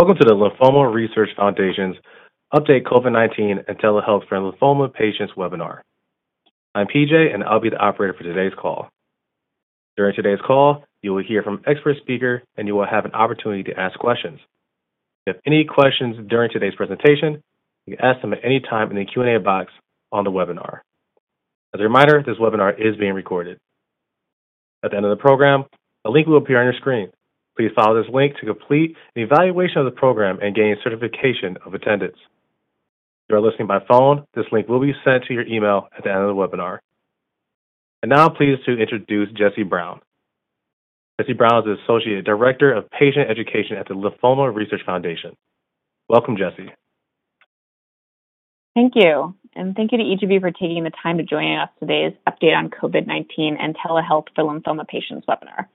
Welcome to the Lymphoma Research Foundation's Update COVID-19 and Telehealth for Lymphoma Patients webinar. I'm PJ, and I'll be the operator for today's call. During today's call, you will hear from expert speaker, and you will have an opportunity to ask questions. If you have any questions during today's presentation, you can ask them at any time in the Q&A box on the webinar. As a reminder, this webinar is being recorded. At the end of the program, a link will appear on your screen. Please follow this link to complete an evaluation of the program and gain certification of attendance. If you are listening by phone, this link will be sent to your email at the end of the webinar. And now I'm pleased to introduce Jesse Brown. Jesse Brown is the Associate Director of Patient Education at the Lymphoma Research Foundation. Welcome, Jesse. Thank you. And thank you to each of you for taking the time to join us today's update on COVID-19 and Telehealth for Lymphoma Patients webinar.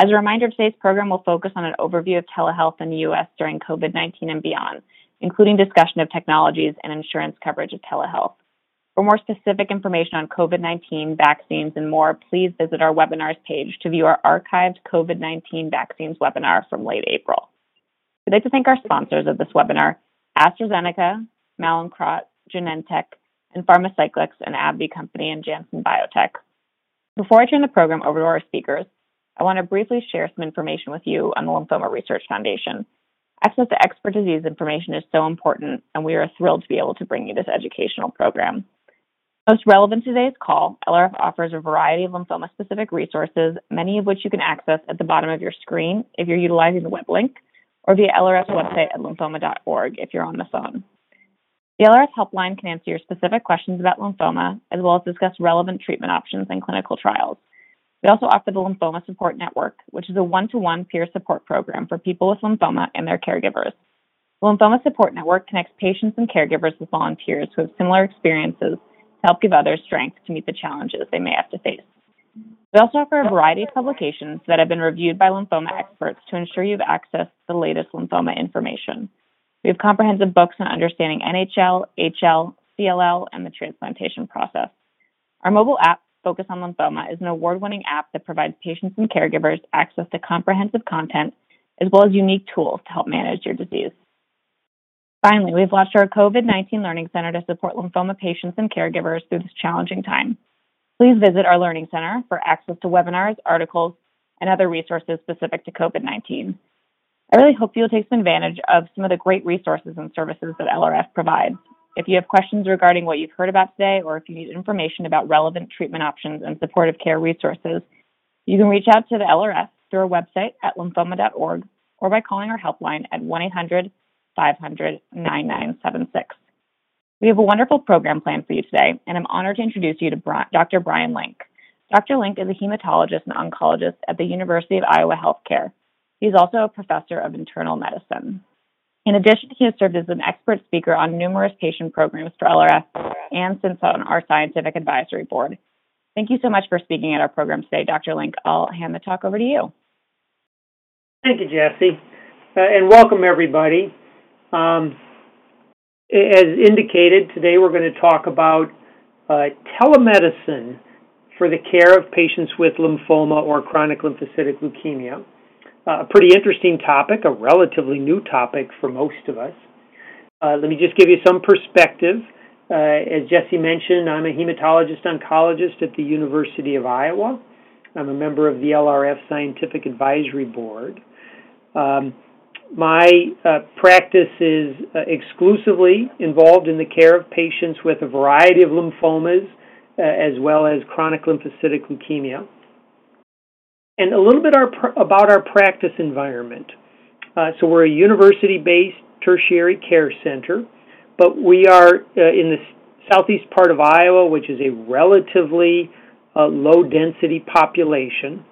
As a reminder, today's program will focus on an overview of telehealth in the U.S. during COVID-19 and beyond, including discussion of technologies and insurance coverage of telehealth. For more specific information on COVID-19 vaccines and more, please visit our webinars page to view our archived COVID-19 vaccines webinar from late April. We'd like to thank our sponsors of this webinar, AstraZeneca, Mallinckrodt, Genentech, and Pharmacyclics, an AbbVie company, and Janssen Biotech. Before I turn the program over to our speakers, I want to briefly share some information with you on the Lymphoma Research Foundation. Access to expert disease information is so important, and we are thrilled to be able to bring you this educational program. Most relevant to today's call, LRF offers a variety of lymphoma-specific resources, many of which you can access at the bottom of your screen if you're utilizing the web link, or via LRF's website at lymphoma.org if you're on the phone. The LRF helpline can answer your specific questions about lymphoma, as well as discuss relevant treatment options and clinical trials. We also offer the Lymphoma Support Network, which is a one-to-one peer support program for people with lymphoma and their caregivers. The Lymphoma Support Network connects patients and caregivers with volunteers who have similar experiences to help give others strength to meet the challenges they may have to face. We also offer a variety of publications that have been reviewed by lymphoma experts to ensure you have access to the latest lymphoma information. We have comprehensive books on understanding NHL, HL, CLL, and the transplantation process. Our mobile app, Focus on Lymphoma, is an award-winning app that provides patients and caregivers access to comprehensive content, as well as unique tools to help manage your disease. Finally, we've launched our COVID-19 Learning Center to support lymphoma patients and caregivers through this challenging time. Please visit our Learning Center for access to webinars, articles, and other resources specific to COVID-19. I really hope you'll take some advantage of some of the great resources and services that LRF provides. If you have questions regarding what you've heard about today, or if you need information about relevant treatment options and supportive care resources, you can reach out to the LRF through our website at lymphoma.org or by calling our helpline at 1-800-500-9976. We have a wonderful program planned for you today, and I'm honored to introduce you to Dr. Brian Link. Dr. Link is a hematologist and oncologist at the University of Iowa Healthcare. He's also a professor of internal medicine. In addition, he has served as an expert speaker on numerous patient programs for LRF and since on our scientific advisory board. Thank you so much for speaking at our program today, Dr. Link. I'll hand the talk over to you. Thank you, Jesse, uh, and welcome everybody. Um, as indicated, today we're going to talk about uh, telemedicine for the care of patients with lymphoma or chronic lymphocytic leukemia. A pretty interesting topic, a relatively new topic for most of us. Uh, let me just give you some perspective. Uh, as Jesse mentioned, I'm a hematologist-oncologist at the University of Iowa. I'm a member of the LRF Scientific Advisory Board. Um, my uh, practice is exclusively involved in the care of patients with a variety of lymphomas, as well as chronic lymphocytic leukemia. And a little bit about our practice environment. Uh, so we're a university-based tertiary care center, but we are uh, in the southeast part of Iowa, which is a relatively uh, low-density population.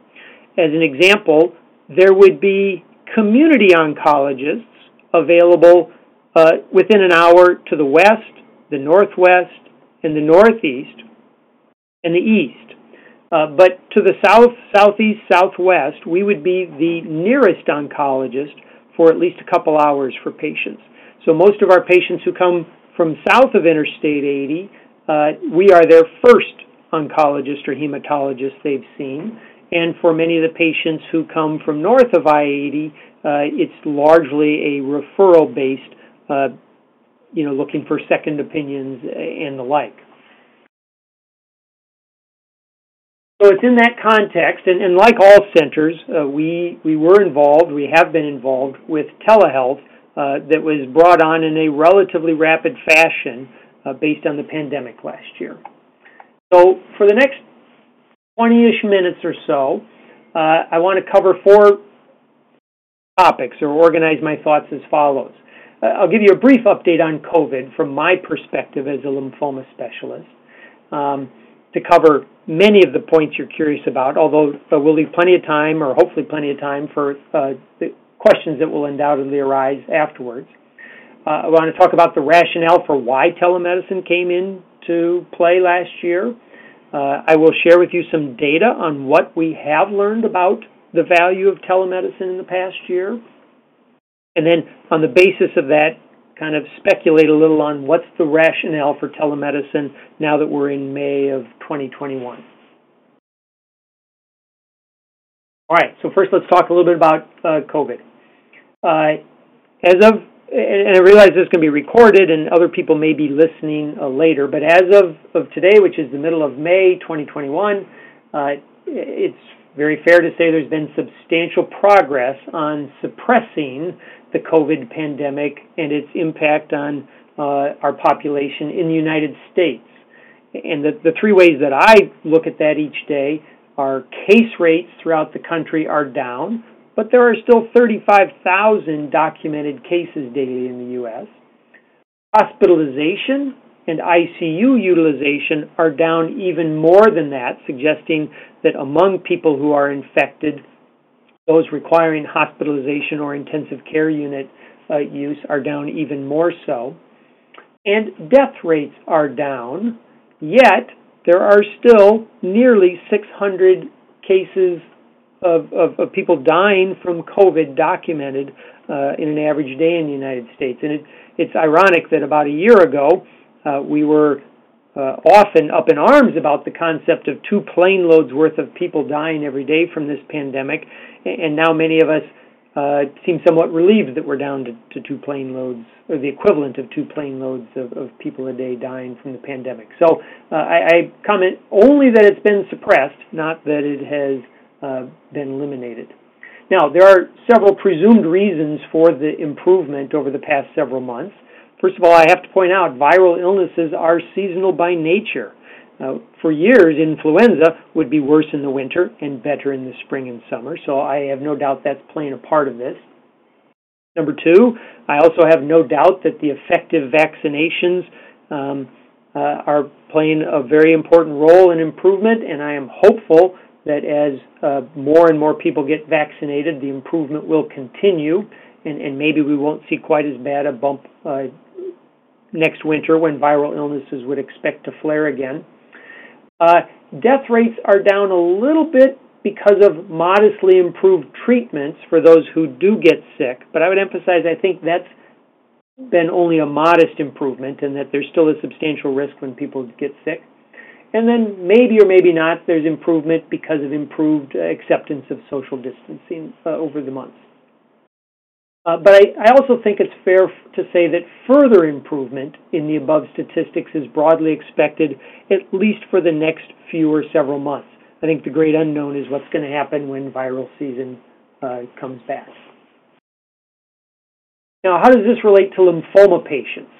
As an example, there would be community oncologists available uh, within an hour to the west, the northwest, and the northeast, and the east. To the south, southeast, southwest, we would be the nearest oncologist for at least a couple hours for patients. So most of our patients who come from south of Interstate 80, we are their first oncologist or hematologist they've seen, And for many of the patients who come from north of I-80, uh, it's largely a referral-based, uh, you know, looking for second opinions and the like. So it's in that context, and, and like all centers, uh, we we were involved, we have been involved with telehealth uh, that was brought on in a relatively rapid fashion uh, based on the pandemic last year. So for the next 20-ish minutes or so, uh, I want to cover four topics or organize my thoughts as follows. Uh, I'll give you a brief update on COVID from my perspective as a lymphoma specialist. Um, to cover many of the points you're curious about, although we'll leave plenty of time, or hopefully plenty of time, for uh, the questions that will undoubtedly arise afterwards. Uh, I want to talk about the rationale for why telemedicine came into play last year. Uh, I will share with you some data on what we have learned about the value of telemedicine in the past year. And then, on the basis of that, kind of speculate a little on what's the rationale for telemedicine now that we're in May of 2021. All right, so first let's talk a little bit about uh, COVID. Uh, as of, and I realize this can be recorded and other people may be listening uh, later, but as of, of today, which is the middle of May 2021, uh, it's very fair to say there's been substantial progress on suppressing the COVID pandemic and its impact on uh, our population in the United States. And the, the three ways that I look at that each day are case rates throughout the country are down, but there are still 35,000 documented cases daily in the U.S. Hospitalization and ICU utilization are down even more than that, suggesting that among people who are infected, those requiring hospitalization or intensive care unit uh, use are down even more so. And death rates are down, yet there are still nearly 600 cases of, of, of people dying from COVID documented uh, in an average day in the United States. And it, it's ironic that about a year ago, uh, we were uh, often up in arms about the concept of two plane loads worth of people dying every day from this pandemic, and now many of us uh, seem somewhat relieved that we're down to, to, two plane loads, or the equivalent of two plane loads of, of people a day dying from the pandemic. So uh, I, I, comment only that it's been suppressed, not that it has uh, been eliminated. Now, there are several presumed reasons for the improvement over the past several months. First of all, I have to point out viral illnesses are seasonal by nature. Uh, for years, influenza would be worse in the winter and better in the spring and summer, so I have no doubt that's playing a part of this. Number two, I also have no doubt that the effective vaccinations um, uh, are playing a very important role in improvement, and I am hopeful that as uh, more and more people get vaccinated, the improvement will continue, and, and maybe we won't see quite as bad a bump uh, next winter when viral illnesses would expect to flare again. Uh, death rates are down a little bit because of modestly improved treatments for those who do get sick, but I would emphasize I think that's been only a modest improvement and that there's still a substantial risk when people get sick. And then maybe or maybe not, there's improvement because of improved acceptance of social distancing uh, over the months. Uh, but I, I, also think it's fair to say that further improvement in the above statistics is broadly expected, at least for the next few or several months. I think the great unknown is what's going to happen when viral season uh, comes back. Now, how does this relate to lymphoma patients?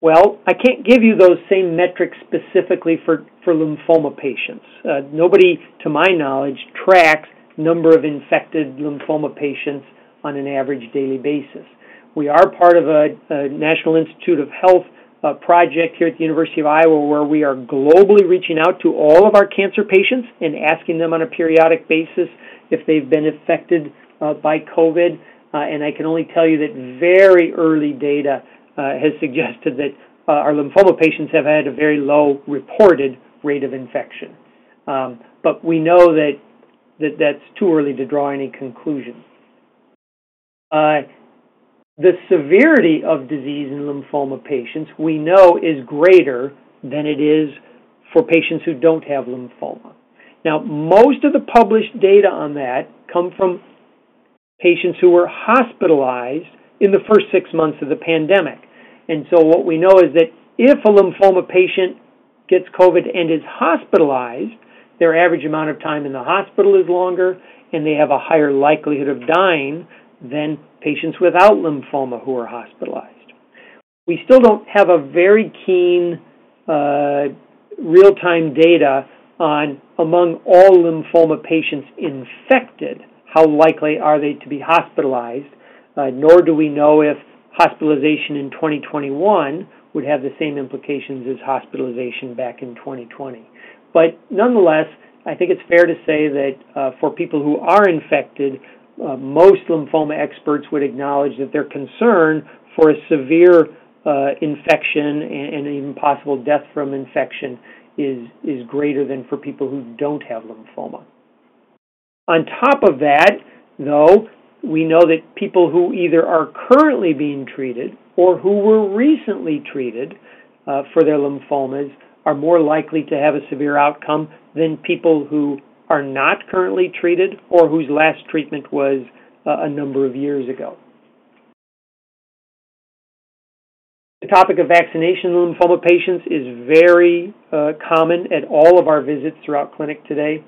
Well, I can't give you those same metrics specifically for, for lymphoma patients. Uh, nobody, to my knowledge, tracks number of infected lymphoma patients on an average daily basis. We are part of a, a National Institute of Health uh, project here at the University of Iowa where we are globally reaching out to all of our cancer patients and asking them on a periodic basis if they've been affected uh, by COVID. Uh, and I can only tell you that very early data uh, has suggested that uh, our lymphoma patients have had a very low reported rate of infection. Um, but we know that, that that's too early to draw any conclusions. Uh, the severity of disease in lymphoma patients we know is greater than it is for patients who don't have lymphoma. Now, most of the published data on that come from patients who were hospitalized in the first six months of the pandemic. And so, what we know is that if a lymphoma patient gets COVID and is hospitalized, their average amount of time in the hospital is longer, and they have a higher likelihood of dying than patients without lymphoma who are hospitalized. We still don't have a very keen uh, real time data on among all lymphoma patients infected, how likely are they to be hospitalized, uh, nor do we know if hospitalization in 2021 would have the same implications as hospitalization back in 2020. But nonetheless, I think it's fair to say that uh, for people who are infected, uh, most lymphoma experts would acknowledge that their concern for a severe uh, infection and, and, even possible death from infection is, is greater than for people who don't have lymphoma. On top of that, though, we know that people who either are currently being treated or who were recently treated uh, for their lymphomas are more likely to have a severe outcome than people who are not currently treated or whose last treatment was uh, a number of years ago. The topic of vaccination in lymphoma patients is very uh, common at all of our visits throughout clinic today.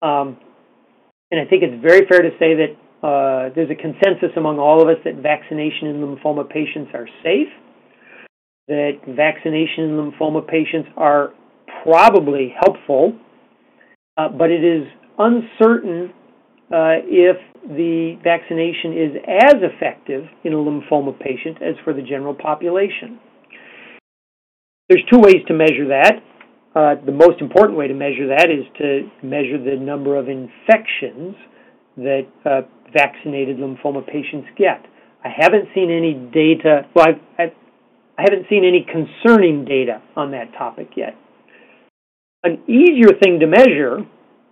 Um, and I think it's very fair to say that uh, there's a consensus among all of us that vaccination in lymphoma patients are safe, that vaccination in lymphoma patients are probably helpful, uh, but it is uncertain uh, if the vaccination is as effective in a lymphoma patient as for the general population. There's two ways to measure that. Uh, the most important way to measure that is to measure the number of infections that uh, vaccinated lymphoma patients get. I haven't seen any data, well, I've, I've, I haven't seen any concerning data on that topic yet. An easier thing to measure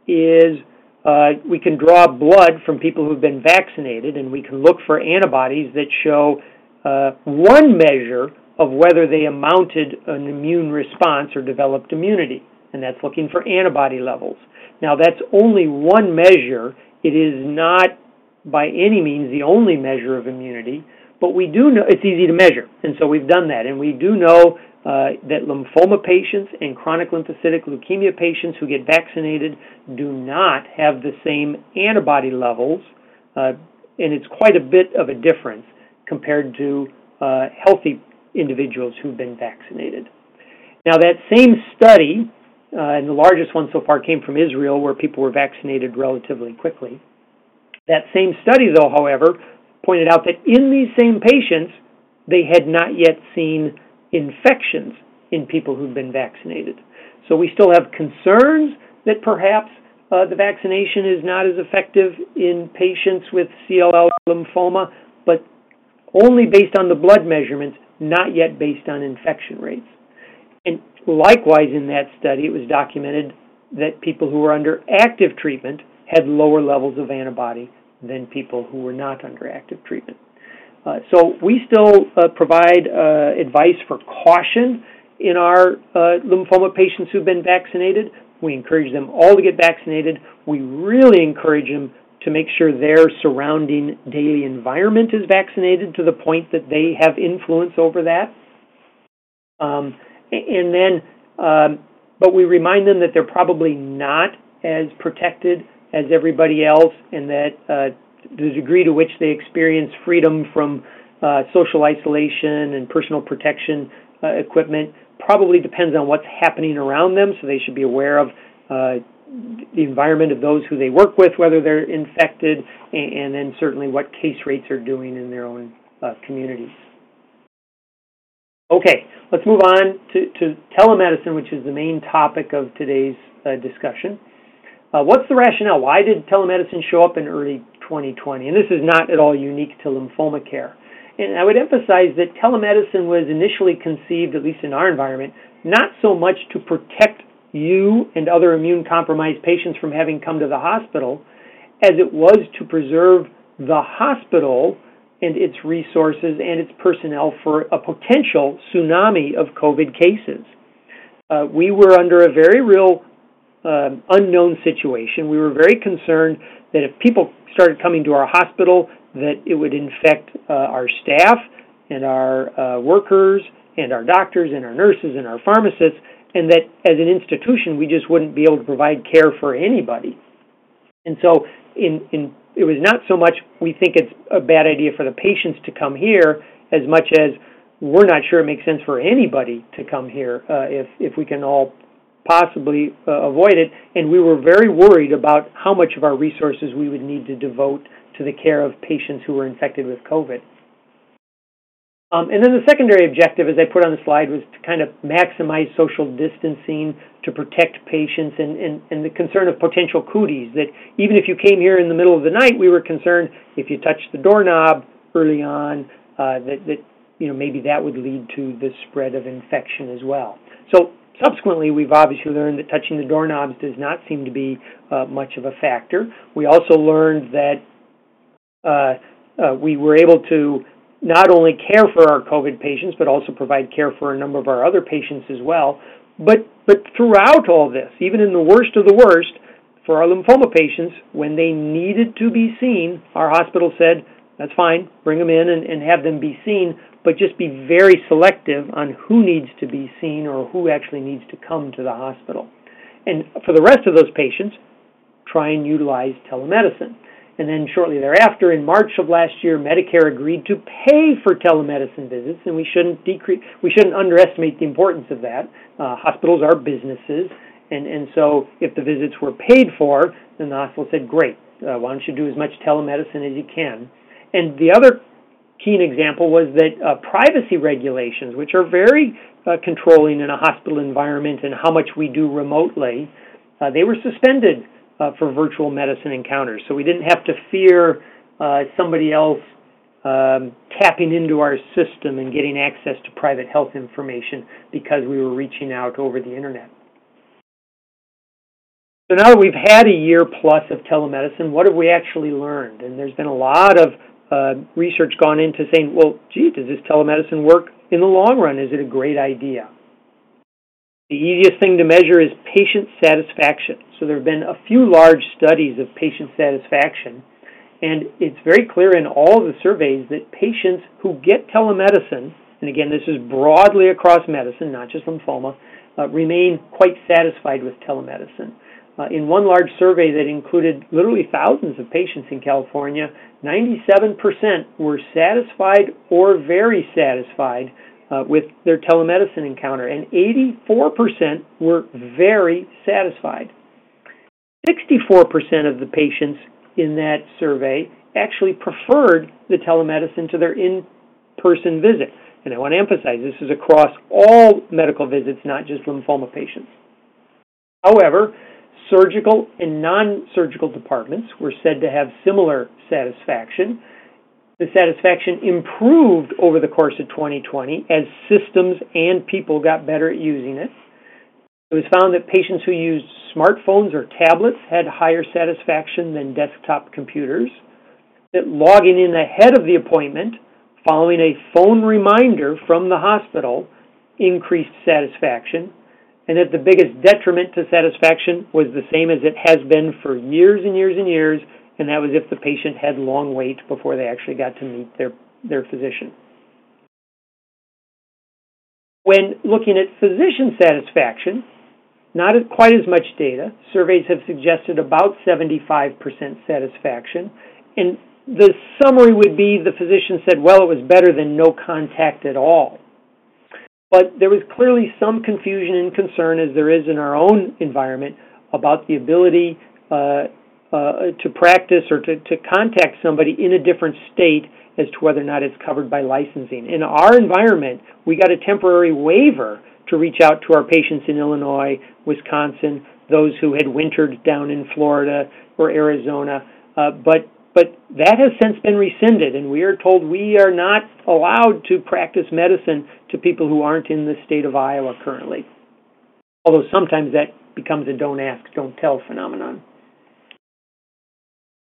is uh, we can draw blood from people who've been vaccinated and we can look for antibodies that show uh, one measure of whether they amounted an immune response or developed immunity, and that's looking for antibody levels. Now, that's only one measure. It is not by any means the only measure of immunity, but we do know it's easy to measure, and so we've done that. And we do know uh, that lymphoma patients and chronic lymphocytic leukemia patients who get vaccinated do not have the same antibody levels, uh, and it's quite a bit of a difference compared to uh, healthy individuals who've been vaccinated. Now, that same study, uh, and the largest one so far came from Israel, where people were vaccinated relatively quickly. That same study, though, however, pointed out that in these same patients, they had not yet seen infections in people who've been vaccinated. So we still have concerns that perhaps uh, the vaccination is not as effective in patients with CLL lymphoma, but only based on the blood measurements, not yet based on infection rates. And likewise, in that study, it was documented that people who were under active treatment had lower levels of antibody than people who were not under active treatment. Uh, so we still uh, provide uh, advice for caution in our lymphoma patients who've been vaccinated. We encourage them all to get vaccinated. We really encourage them to make sure their surrounding daily environment is vaccinated to the point that they have influence over that. Um, and then, um, but we remind them that they're probably not as protected as everybody else, and that uh, the degree to which they experience freedom from uh, social isolation and personal protection uh, equipment probably depends on what's happening around them. So they should be aware of uh, the environment of those who they work with, whether they're infected, and, and then certainly what case rates are doing in their own uh, communities. Okay, let's move on to, to, telemedicine, which is the main topic of today's uh, discussion. Uh, what's the rationale? Why did telemedicine show up in early 2020? And this is not at all unique to lymphoma care. And I would emphasize that telemedicine was initially conceived, at least in our environment, not so much to protect you and other immune compromised patients from having come to the hospital as it was to preserve the hospital and its resources and its personnel for a potential tsunami of COVID cases. Uh, we were under a very real uh, unknown situation. We were very concerned that if people started coming to our hospital, that it would infect uh, our staff and our uh, workers and our doctors and our nurses and our pharmacists, and that as an institution we just wouldn't be able to provide care for anybody. And so, in in it was not so much we think it's a bad idea for the patients to come here as much as we're not sure it makes sense for anybody to come here uh, if if we can all possibly uh, avoid it. And we were very worried about how much of our resources we would need to devote to the care of patients who were infected with COVID. Um, and then the secondary objective, as I put on the slide, was to kind of maximize social distancing to protect patients and, and, and the concern of potential cooties. That even if you came here in the middle of the night, we were concerned if you touched the doorknob early on, uh, that, that you know maybe that would lead to the spread of infection as well. So subsequently, we've obviously learned that touching the doorknobs does not seem to be uh, much of a factor. We also learned that uh, uh we were able to not only care for our COVID patients, but also provide care for a number of our other patients as well. But, but throughout all this, even in the worst of the worst, for our lymphoma patients, when they needed to be seen, our hospital said, that's fine, bring them in and, and have them be seen, but just be very selective on who needs to be seen or who actually needs to come to the hospital. And for the rest of those patients, try and utilize telemedicine. And then shortly thereafter, in March of last year, Medicare agreed to pay for telemedicine visits, and we shouldn't decrease, we shouldn't underestimate the importance of that. Uh, hospitals are businesses, and and so if the visits were paid for, then the hospital said, "Great, uh, why don't you do as much telemedicine as you can?" And the other keen example was that uh, privacy regulations, which are very uh, controlling in a hospital environment and how much we do remotely, uh, they were suspended uh, for virtual medicine encounters. So we didn't have to fear uh, somebody else um, tapping into our system and getting access to private health information because we were reaching out over the internet. So now that we've had a year plus of telemedicine, what have we actually learned? And there's been a lot of uh, research gone into saying, well, gee, does this telemedicine work in the long run? Is it a great idea? The easiest thing to measure is patient satisfaction. So there have been a few large studies of patient satisfaction, and it's very clear in all the surveys that patients who get telemedicine, and again, this is broadly across medicine, not just lymphoma, uh, remain quite satisfied with telemedicine. Uh, in one large survey that included literally thousands of patients in California, 97% were satisfied or very satisfied uh, with their telemedicine encounter, and 84% were very satisfied. 64% of the patients in that survey actually preferred the telemedicine to their in person visit. And I want to emphasize this is across all medical visits, not just lymphoma patients. However, surgical and non surgical departments were said to have similar satisfaction, the satisfaction improved over the course of 2020 as systems and people got better at using it. It was found that patients who used smartphones or tablets had higher satisfaction than desktop computers. That logging in ahead of the appointment, following a phone reminder from the hospital, increased satisfaction. And that the biggest detriment to satisfaction was the same as it has been for years and years and years and that was if the patient had long wait before they actually got to meet their, their physician. When looking at physician satisfaction, not quite as much data. Surveys have suggested about 75% satisfaction. And the summary would be the physician said, well, it was better than no contact at all. But there was clearly some confusion and concern, as there is in our own environment, about the ability uh, uh, to practice or to, to contact somebody in a different state as to whether or not it's covered by licensing. In our environment, we got a temporary waiver to reach out to our patients in Illinois, Wisconsin, those who had wintered down in Florida or Arizona, uh, but but that has since been rescinded, and we are told we are not allowed to practice medicine to people who aren't in the state of Iowa currently. Although sometimes that becomes a don't ask, don't tell phenomenon.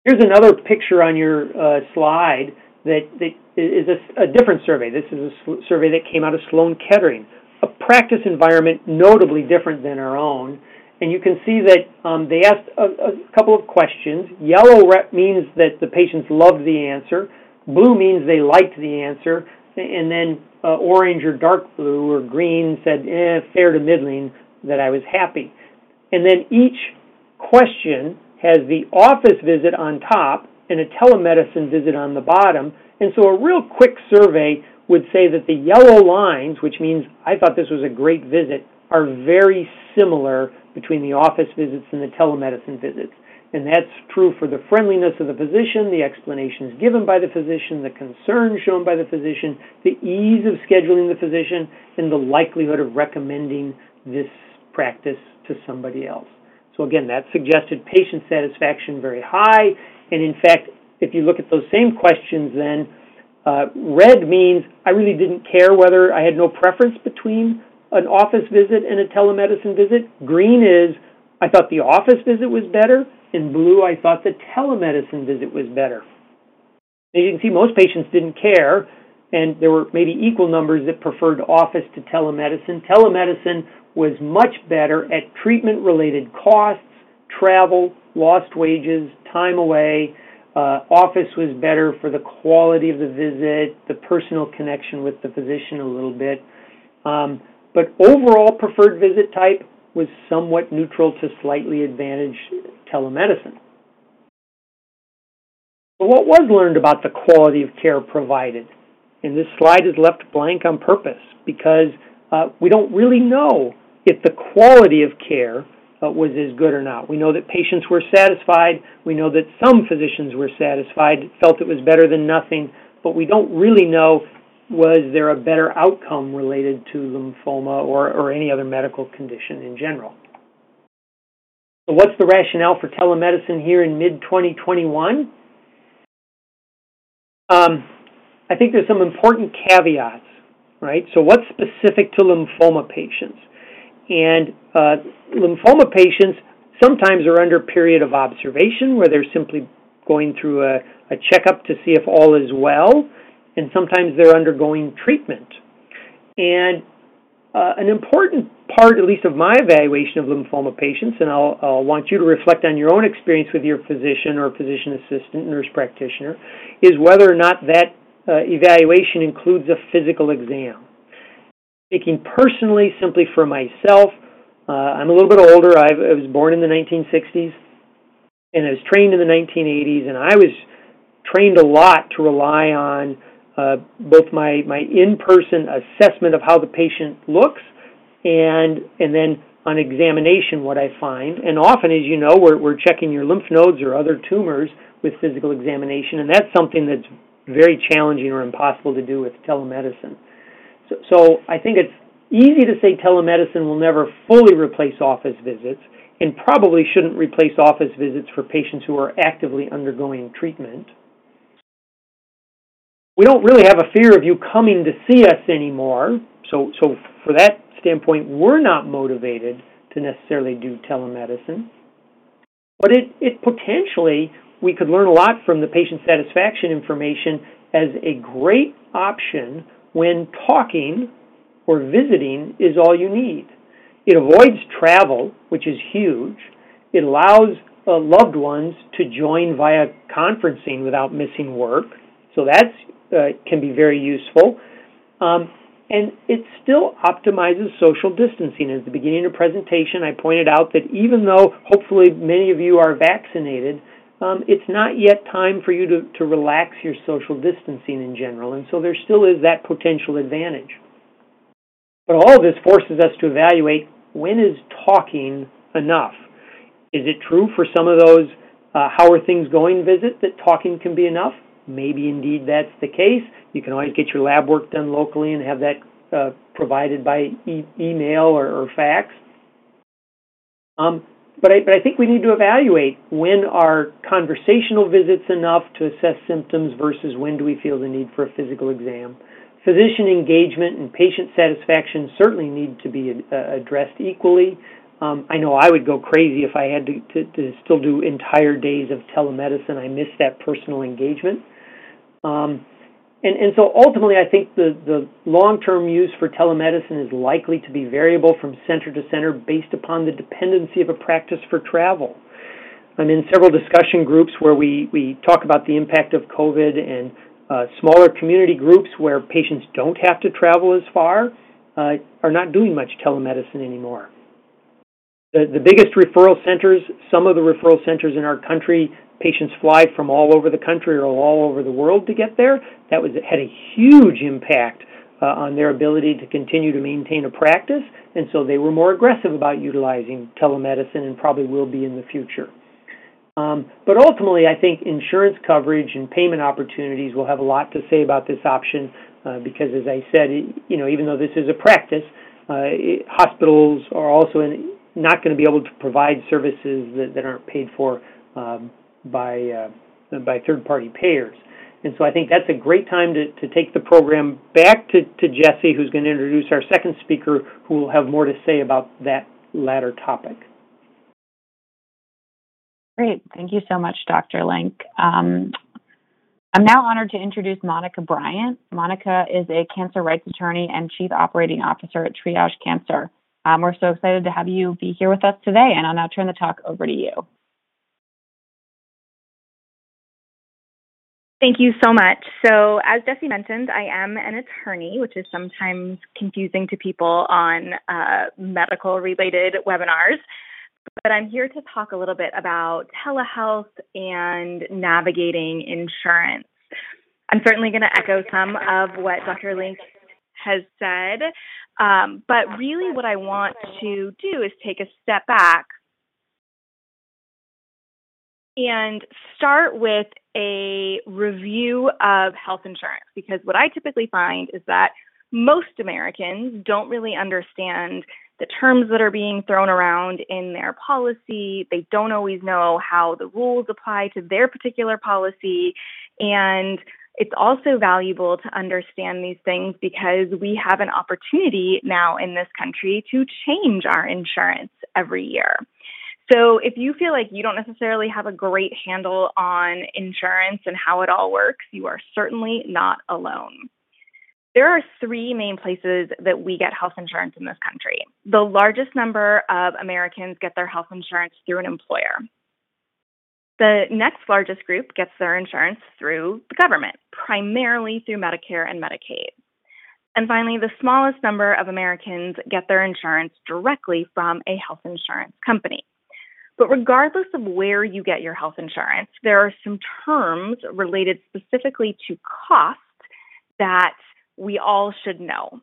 Here's another picture on your uh, slide that, that is a, a, different survey. This is a survey that came out of Sloan Kettering, a practice environment notably different than our own. And you can see that um, they asked a, a, couple of questions. Yellow means that the patients loved the answer. Blue means they liked the answer. And then uh, orange or dark blue or green said, eh, fair to middling, that I was happy. And then each question has the office visit on top and a telemedicine visit on the bottom. And so a real quick survey would say that the yellow lines, which means I thought this was a great visit, are very similar between the office visits and the telemedicine visits. And that's true for the friendliness of the physician, the explanations given by the physician, the concern shown by the physician, the ease of scheduling the physician, and the likelihood of recommending this practice to somebody else. So again, that suggested patient satisfaction very high. And in fact, if you look at those same questions then, uh, red means I really didn't care whether I had no preference between an office visit and a telemedicine visit. Green is I thought the office visit was better. In blue, I thought the telemedicine visit was better. As you can see, most patients didn't care, and there were maybe equal numbers that preferred office to telemedicine. Telemedicine was much better at treatment related costs, travel, lost wages, time away. Uh, office was better for the quality of the visit, the personal connection with the physician a little bit. Um, but overall preferred visit type was somewhat neutral to slightly advantaged telemedicine. But what was learned about the quality of care provided? And this slide is left blank on purpose because uh, we don't really know if the quality of care uh, was as good or not. We know that patients were satisfied. We know that some physicians were satisfied, felt it was better than nothing, but we don't really know was there a better outcome related to lymphoma or, or any other medical condition in general. So, what's the rationale for telemedicine here in mid 2021? Um, I think there's some important caveats, right? So, what's specific to lymphoma patients? And uh, lymphoma patients sometimes are under period of observation where they're simply going through a, a checkup to see if all is well, and sometimes they're undergoing treatment. And uh, an important part, at least of my evaluation of lymphoma patients, and I'll, I'll, want you to reflect on your own experience with your physician or physician assistant, nurse practitioner, is whether or not that uh, evaluation includes a physical exam. Speaking personally, simply for myself, uh, I'm a little bit older. I've, I was born in the 1960s and I was trained in the 1980s, and I was trained a lot to rely on uh, both my, my in-person assessment of how the patient looks and and then on examination what I find. And often, as you know, we're, we're checking your lymph nodes or other tumors with physical examination, and that's something that's very challenging or impossible to do with telemedicine. So, so I think it's easy to say telemedicine will never fully replace office visits and probably shouldn't replace office visits for patients who are actively undergoing treatment we don't really have a fear of you coming to see us anymore. So, so for that standpoint, we're not motivated to necessarily do telemedicine. But it, it potentially, we could learn a lot from the patient satisfaction information as a great option when talking or visiting is all you need. It avoids travel, which is huge. It allows uh, loved ones to join via conferencing without missing work. So that's uh, can be very useful. Um, and it still optimizes social distancing. At the beginning of the presentation, I pointed out that even though hopefully many of you are vaccinated, um, it's not yet time for you to, to relax your social distancing in general. And so there still is that potential advantage. But all of this forces us to evaluate when is talking enough? Is it true for some of those uh, how are things going visit that talking can be enough? Maybe indeed that's the case. You can always get your lab work done locally and have that uh, provided by e- email or, or fax. Um, but I, but I think we need to evaluate when are conversational visits enough to assess symptoms versus when do we feel the need for a physical exam. Physician engagement and patient satisfaction certainly need to be uh, addressed equally. Um, I know I would go crazy if I had to, to, to, still do entire days of telemedicine. I miss that personal engagement. Um, and, and so ultimately, I think the, the long term use for telemedicine is likely to be variable from center to center based upon the dependency of a practice for travel. I'm in several discussion groups where we, we talk about the impact of COVID and uh, smaller community groups where patients don't have to travel as far uh, are not doing much telemedicine anymore. The, the biggest referral centers, some of the referral centers in our country, patients fly from all over the country or all over the world to get there. That was had a huge impact uh, on their ability to continue to maintain a practice, and so they were more aggressive about utilizing telemedicine and probably will be in the future. Um, but ultimately, I think insurance coverage and payment opportunities will have a lot to say about this option uh, because, as I said, you know, even though this is a practice, uh, it, hospitals are also in, not going to be able to provide services that, that aren't paid for um, by uh, by third-party payers. And so I think that's a great time to, to take the program back to, to Jesse, who's going to introduce our second speaker, who will have more to say about that latter topic. Great. Thank you so much, Dr. Link. Um, I'm now honored to introduce Monica Bryant. Monica is a cancer rights attorney and chief operating officer at Triage Cancer. Um, we're so excited to have you be here with us today, and I'll now turn the talk over to you. Thank you so much. So, as Jesse mentioned, I am an attorney, which is sometimes confusing to people on uh, medical related webinars but I'm here to talk a little bit about telehealth and navigating insurance. I'm certainly going to echo some of what Dr. Link has said, um, but really what I want to do is take a step back and start with a review of health insurance because what I typically find is that most Americans don't really understand the terms that are being thrown around in their policy. They don't always know how the rules apply to their particular policy. And it's also valuable to understand these things because we have an opportunity now in this country to change our insurance every year. So, if you feel like you don't necessarily have a great handle on insurance and how it all works, you are certainly not alone. There are three main places that we get health insurance in this country. The largest number of Americans get their health insurance through an employer. The next largest group gets their insurance through the government, primarily through Medicare and Medicaid. And finally, the smallest number of Americans get their insurance directly from a health insurance company. But regardless of where you get your health insurance, there are some terms related specifically to cost that we all should know.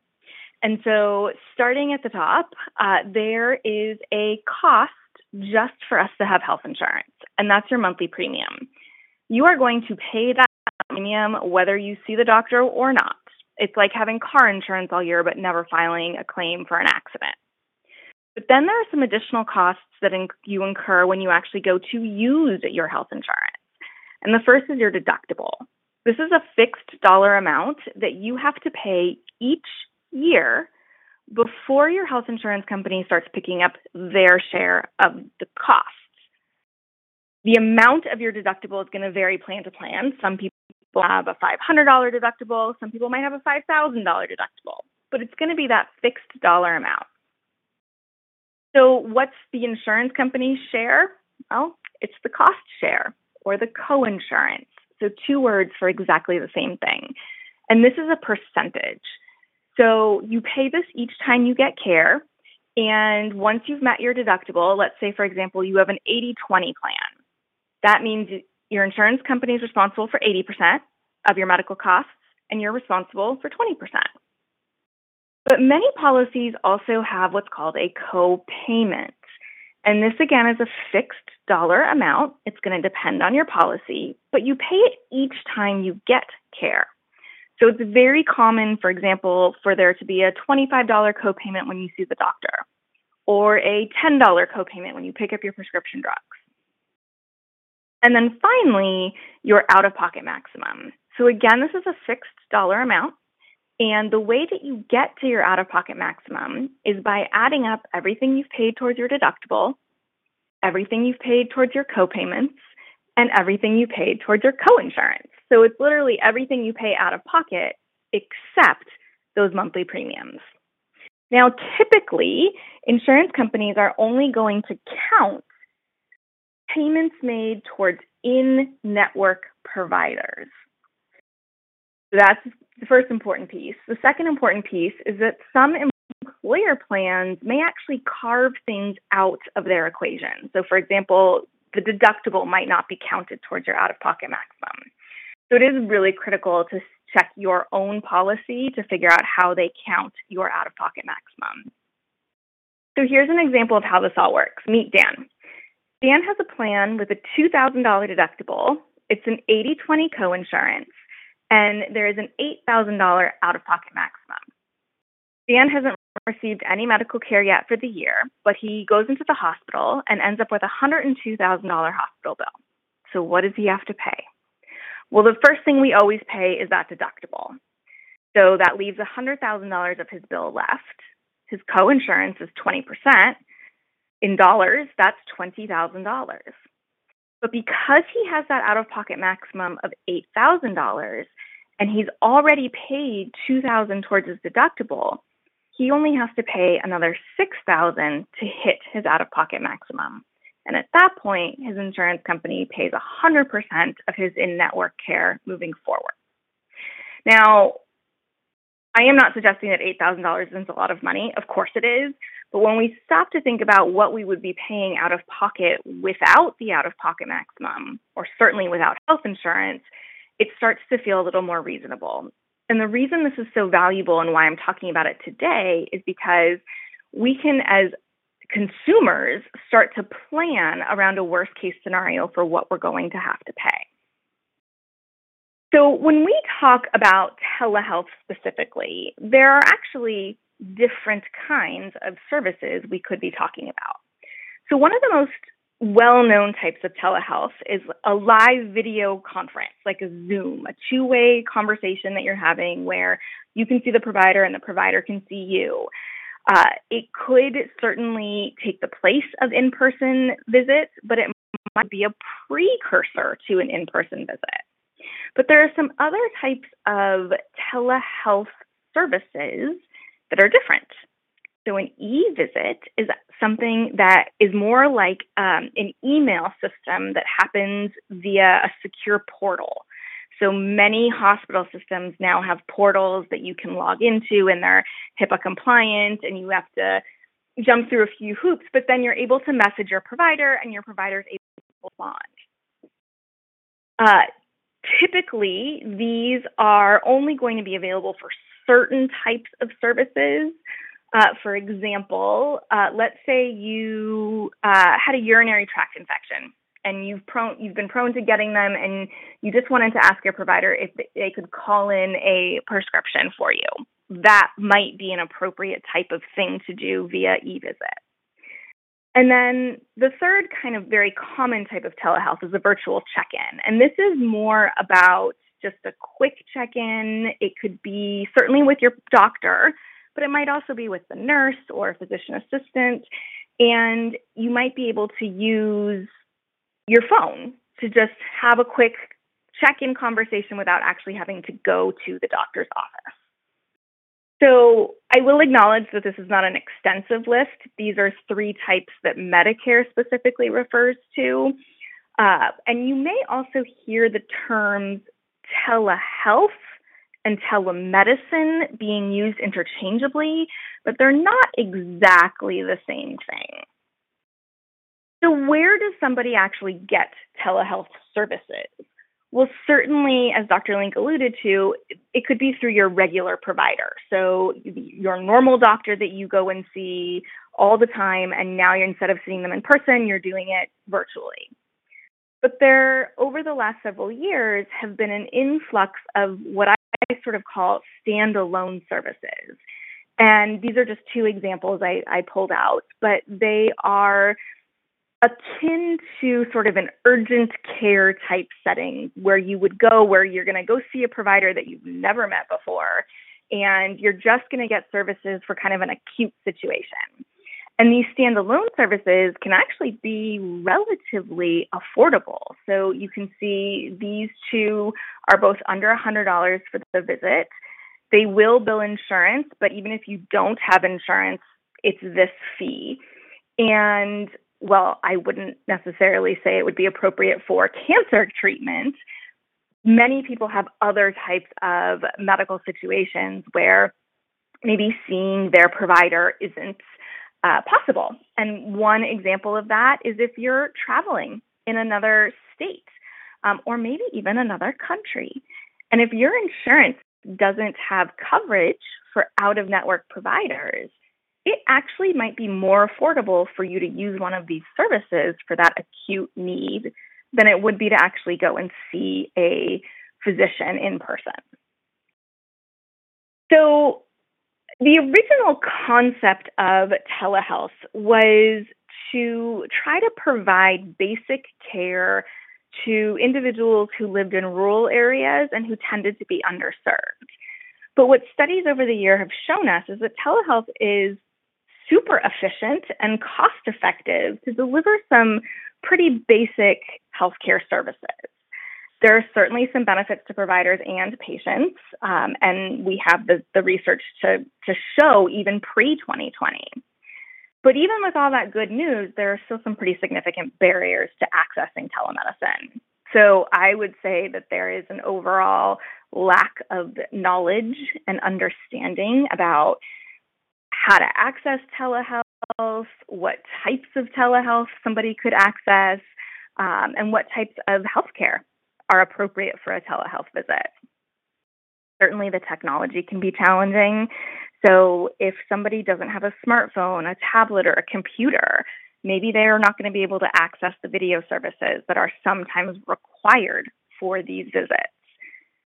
And so, starting at the top, uh, there is a cost just for us to have health insurance, and that's your monthly premium. You are going to pay that premium whether you see the doctor or not. It's like having car insurance all year but never filing a claim for an accident. But then there are some additional costs that you incur when you actually go to use your health insurance. And the first is your deductible. This is a fixed dollar amount that you have to pay each year before your health insurance company starts picking up their share of the costs. The amount of your deductible is going to vary plan to plan. Some people have a $500 deductible, some people might have a $5,000 deductible, but it's going to be that fixed dollar amount. So, what's the insurance company's share? Well, it's the cost share or the co-insurance. So, two words for exactly the same thing. And this is a percentage. So, you pay this each time you get care. And once you've met your deductible, let's say, for example, you have an 80 20 plan. That means your insurance company is responsible for 80% of your medical costs, and you're responsible for 20%. But many policies also have what's called a co-payment. And this again is a fixed dollar amount. It's going to depend on your policy, but you pay it each time you get care. So it's very common, for example, for there to be a $25 copayment when you see the doctor, or a $10 copayment when you pick up your prescription drugs. And then finally, your out of pocket maximum. So again, this is a fixed dollar amount. And the way that you get to your out of pocket maximum is by adding up everything you've paid towards your deductible, everything you've paid towards your copayments, and everything you paid towards your coinsurance. So it's literally everything you pay out of pocket except those monthly premiums. Now, typically, insurance companies are only going to count payments made towards in network providers. So that's the first important piece. The second important piece is that some employer plans may actually carve things out of their equation. So, for example, the deductible might not be counted towards your out of pocket maximum. So, it is really critical to check your own policy to figure out how they count your out of pocket maximum. So, here's an example of how this all works. Meet Dan. Dan has a plan with a $2,000 deductible. It's an 80 20 coinsurance, and there is an $8,000 out of pocket maximum. Dan hasn't received any medical care yet for the year, but he goes into the hospital and ends up with a $102,000 hospital bill. So, what does he have to pay? Well, the first thing we always pay is that deductible. So, that leaves $100,000 of his bill left. His co insurance is 20%. In dollars, that's $20,000. But because he has that out of pocket maximum of $8,000 and he's already paid 2000 towards his deductible, he only has to pay another 6000 to hit his out of pocket maximum. And at that point, his insurance company pays 100% of his in network care moving forward. Now, I am not suggesting that $8,000 isn't a lot of money. Of course it is. But when we stop to think about what we would be paying out of pocket without the out of pocket maximum, or certainly without health insurance, it starts to feel a little more reasonable. And the reason this is so valuable and why I'm talking about it today is because we can, as consumers, start to plan around a worst case scenario for what we're going to have to pay. So, when we talk about telehealth specifically, there are actually different kinds of services we could be talking about. So, one of the most well known types of telehealth is a live video conference, like a Zoom, a two way conversation that you're having where you can see the provider and the provider can see you. Uh, it could certainly take the place of in person visits, but it might be a precursor to an in person visit. But there are some other types of telehealth services that are different. So, an e visit is something that is more like um, an email system that happens via a secure portal. So, many hospital systems now have portals that you can log into, and they're HIPAA compliant, and you have to jump through a few hoops, but then you're able to message your provider, and your provider is able to respond. Uh, typically, these are only going to be available for certain types of services. Uh, for example, uh, let's say you uh, had a urinary tract infection and you've prone you've been prone to getting them, and you just wanted to ask your provider if they could call in a prescription for you. That might be an appropriate type of thing to do via e-visit. And then the third kind of very common type of telehealth is a virtual check-in, and this is more about just a quick check in. It could be certainly with your doctor, but it might also be with the nurse or physician assistant. And you might be able to use your phone to just have a quick check in conversation without actually having to go to the doctor's office. So, I will acknowledge that this is not an extensive list. These are three types that Medicare specifically refers to. Uh, and you may also hear the terms telehealth and telemedicine being used interchangeably, but they're not exactly the same thing. So, where does somebody actually get telehealth services? Well, certainly, as Dr. Link alluded to, it could be through your regular provider. So, your normal doctor that you go and see all the time, and now you're instead of seeing them in person, you're doing it virtually. But there, over the last several years, have been an influx of what I sort of call standalone services. And these are just two examples I, I pulled out, but they are akin to sort of an urgent care type setting where you would go where you're going to go see a provider that you've never met before and you're just going to get services for kind of an acute situation. And these standalone services can actually be relatively affordable. So you can see these two are both under $100 for the visit. They will bill insurance, but even if you don't have insurance, it's this fee. And well, I wouldn't necessarily say it would be appropriate for cancer treatment. Many people have other types of medical situations where maybe seeing their provider isn't uh, possible. And one example of that is if you're traveling in another state um, or maybe even another country. And if your insurance doesn't have coverage for out of network providers, it actually might be more affordable for you to use one of these services for that acute need than it would be to actually go and see a physician in person. So, the original concept of telehealth was to try to provide basic care to individuals who lived in rural areas and who tended to be underserved. But what studies over the year have shown us is that telehealth is super efficient and cost effective to deliver some pretty basic healthcare services. There are certainly some benefits to providers and patients, um, and we have the, the research to, to show even pre 2020. But even with all that good news, there are still some pretty significant barriers to accessing telemedicine. So I would say that there is an overall lack of knowledge and understanding about how to access telehealth, what types of telehealth somebody could access, um, and what types of healthcare are appropriate for a telehealth visit. Certainly, the technology can be challenging. So, if somebody doesn't have a smartphone, a tablet, or a computer, maybe they are not going to be able to access the video services that are sometimes required for these visits.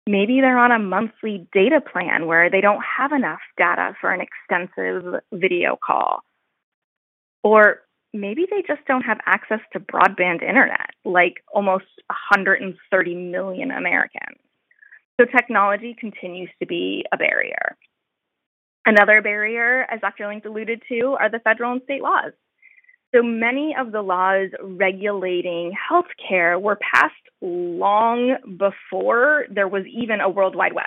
Maybe they're on a monthly data plan where they don't have enough data for an extensive video call. Or maybe they just don't have access to broadband internet, like almost 130 million Americans. So technology continues to be a barrier. Another barrier, as Dr. Link alluded to, are the federal and state laws. So many of the laws regulating healthcare were passed long before there was even a World Wide Web.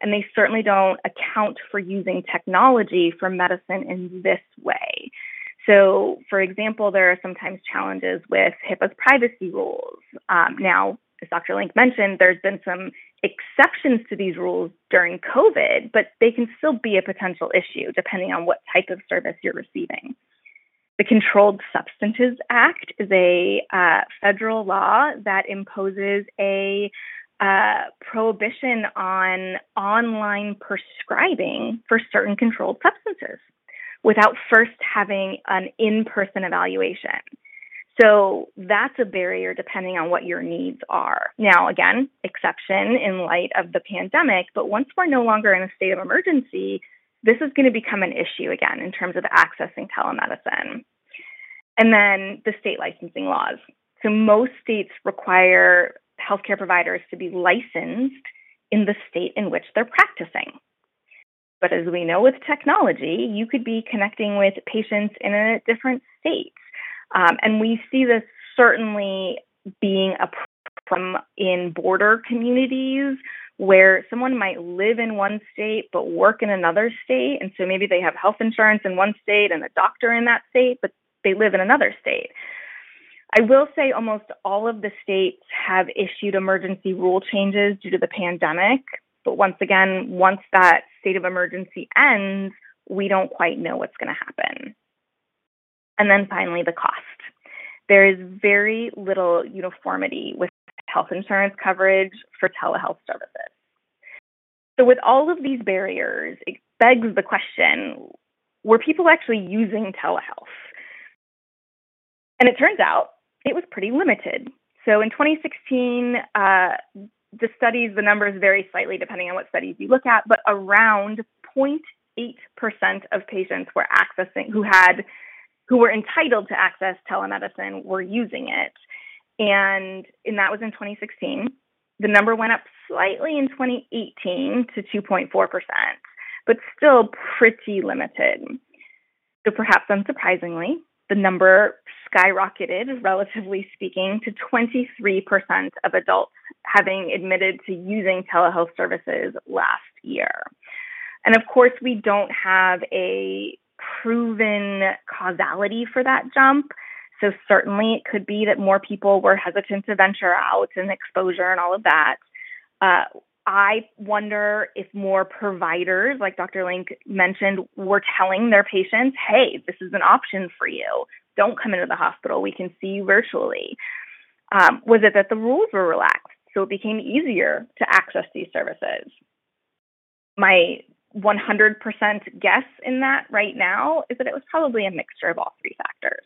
And they certainly don't account for using technology for medicine in this way. So, for example, there are sometimes challenges with HIPAA's privacy rules. Um, now, as Dr. Link mentioned, there's been some exceptions to these rules during COVID, but they can still be a potential issue depending on what type of service you're receiving. The Controlled Substances Act is a uh, federal law that imposes a uh, prohibition on online prescribing for certain controlled substances without first having an in person evaluation. So that's a barrier depending on what your needs are. Now, again, exception in light of the pandemic, but once we're no longer in a state of emergency, this is going to become an issue again in terms of accessing telemedicine. And then the state licensing laws. So most states require healthcare providers to be licensed in the state in which they're practicing. But as we know with technology, you could be connecting with patients in a different state. Um, and we see this certainly being a problem in border communities where someone might live in one state but work in another state. And so maybe they have health insurance in one state and a doctor in that state, but they live in another state. I will say almost all of the states have issued emergency rule changes due to the pandemic. But once again, once that state of emergency ends, we don't quite know what's going to happen. And then finally, the cost. There is very little uniformity with health insurance coverage for telehealth services. So, with all of these barriers, it begs the question were people actually using telehealth? And it turns out it was pretty limited. So in 2016, uh, the studies, the numbers vary slightly depending on what studies you look at, but around 0.8% of patients were accessing who had who were entitled to access telemedicine were using it. And, and that was in 2016. The number went up slightly in 2018 to 2.4%, but still pretty limited. So, perhaps unsurprisingly, the number skyrocketed, relatively speaking, to 23% of adults having admitted to using telehealth services last year. And of course, we don't have a proven causality for that jump. So, certainly, it could be that more people were hesitant to venture out and exposure and all of that. Uh, I wonder if more providers, like Dr. Link mentioned, were telling their patients, hey, this is an option for you. Don't come into the hospital. We can see you virtually. Um, was it that the rules were relaxed? So it became easier to access these services. My 100% guess in that right now is that it was probably a mixture of all three factors.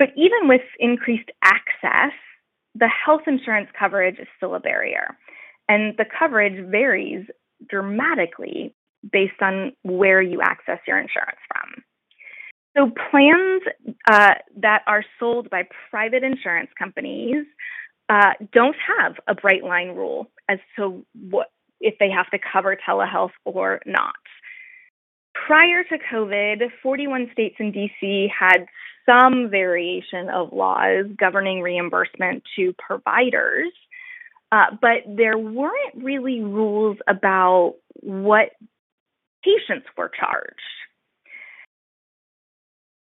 But even with increased access, the health insurance coverage is still a barrier. And the coverage varies dramatically based on where you access your insurance from. So, plans uh, that are sold by private insurance companies uh, don't have a bright line rule as to what if they have to cover telehealth or not. Prior to COVID, 41 states and DC had some variation of laws governing reimbursement to providers, uh, but there weren't really rules about what patients were charged.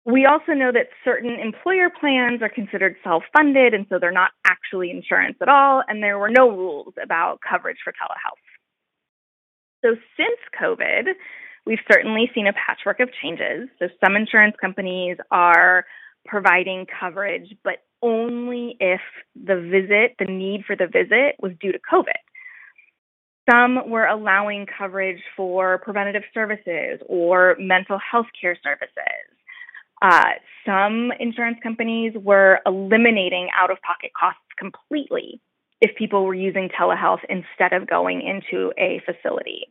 We also know that certain employer plans are considered self funded, and so they're not actually insurance at all, and there were no rules about coverage for telehealth. So, since COVID, we've certainly seen a patchwork of changes. So, some insurance companies are providing coverage, but only if the visit, the need for the visit, was due to COVID. Some were allowing coverage for preventative services or mental health care services. Uh, some insurance companies were eliminating out of pocket costs completely if people were using telehealth instead of going into a facility.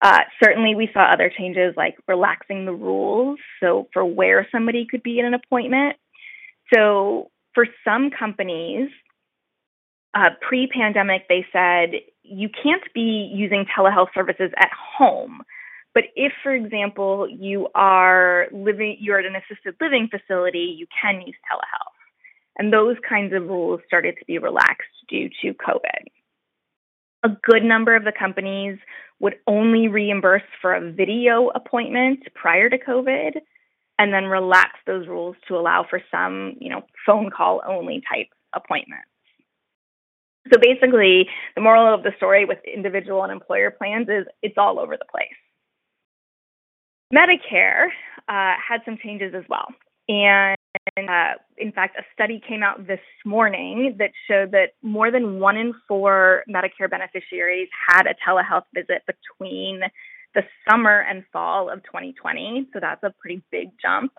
Uh, certainly, we saw other changes like relaxing the rules. So, for where somebody could be in an appointment. So, for some companies, uh, pre pandemic, they said you can't be using telehealth services at home. But if, for example, you are living, you're at an assisted living facility, you can use telehealth. And those kinds of rules started to be relaxed due to COVID. A good number of the companies would only reimburse for a video appointment prior to COVID and then relax those rules to allow for some, you know, phone call only type appointments. So basically, the moral of the story with individual and employer plans is it's all over the place. Medicare uh, had some changes as well. And uh, in fact, a study came out this morning that showed that more than one in four Medicare beneficiaries had a telehealth visit between the summer and fall of 2020. So that's a pretty big jump.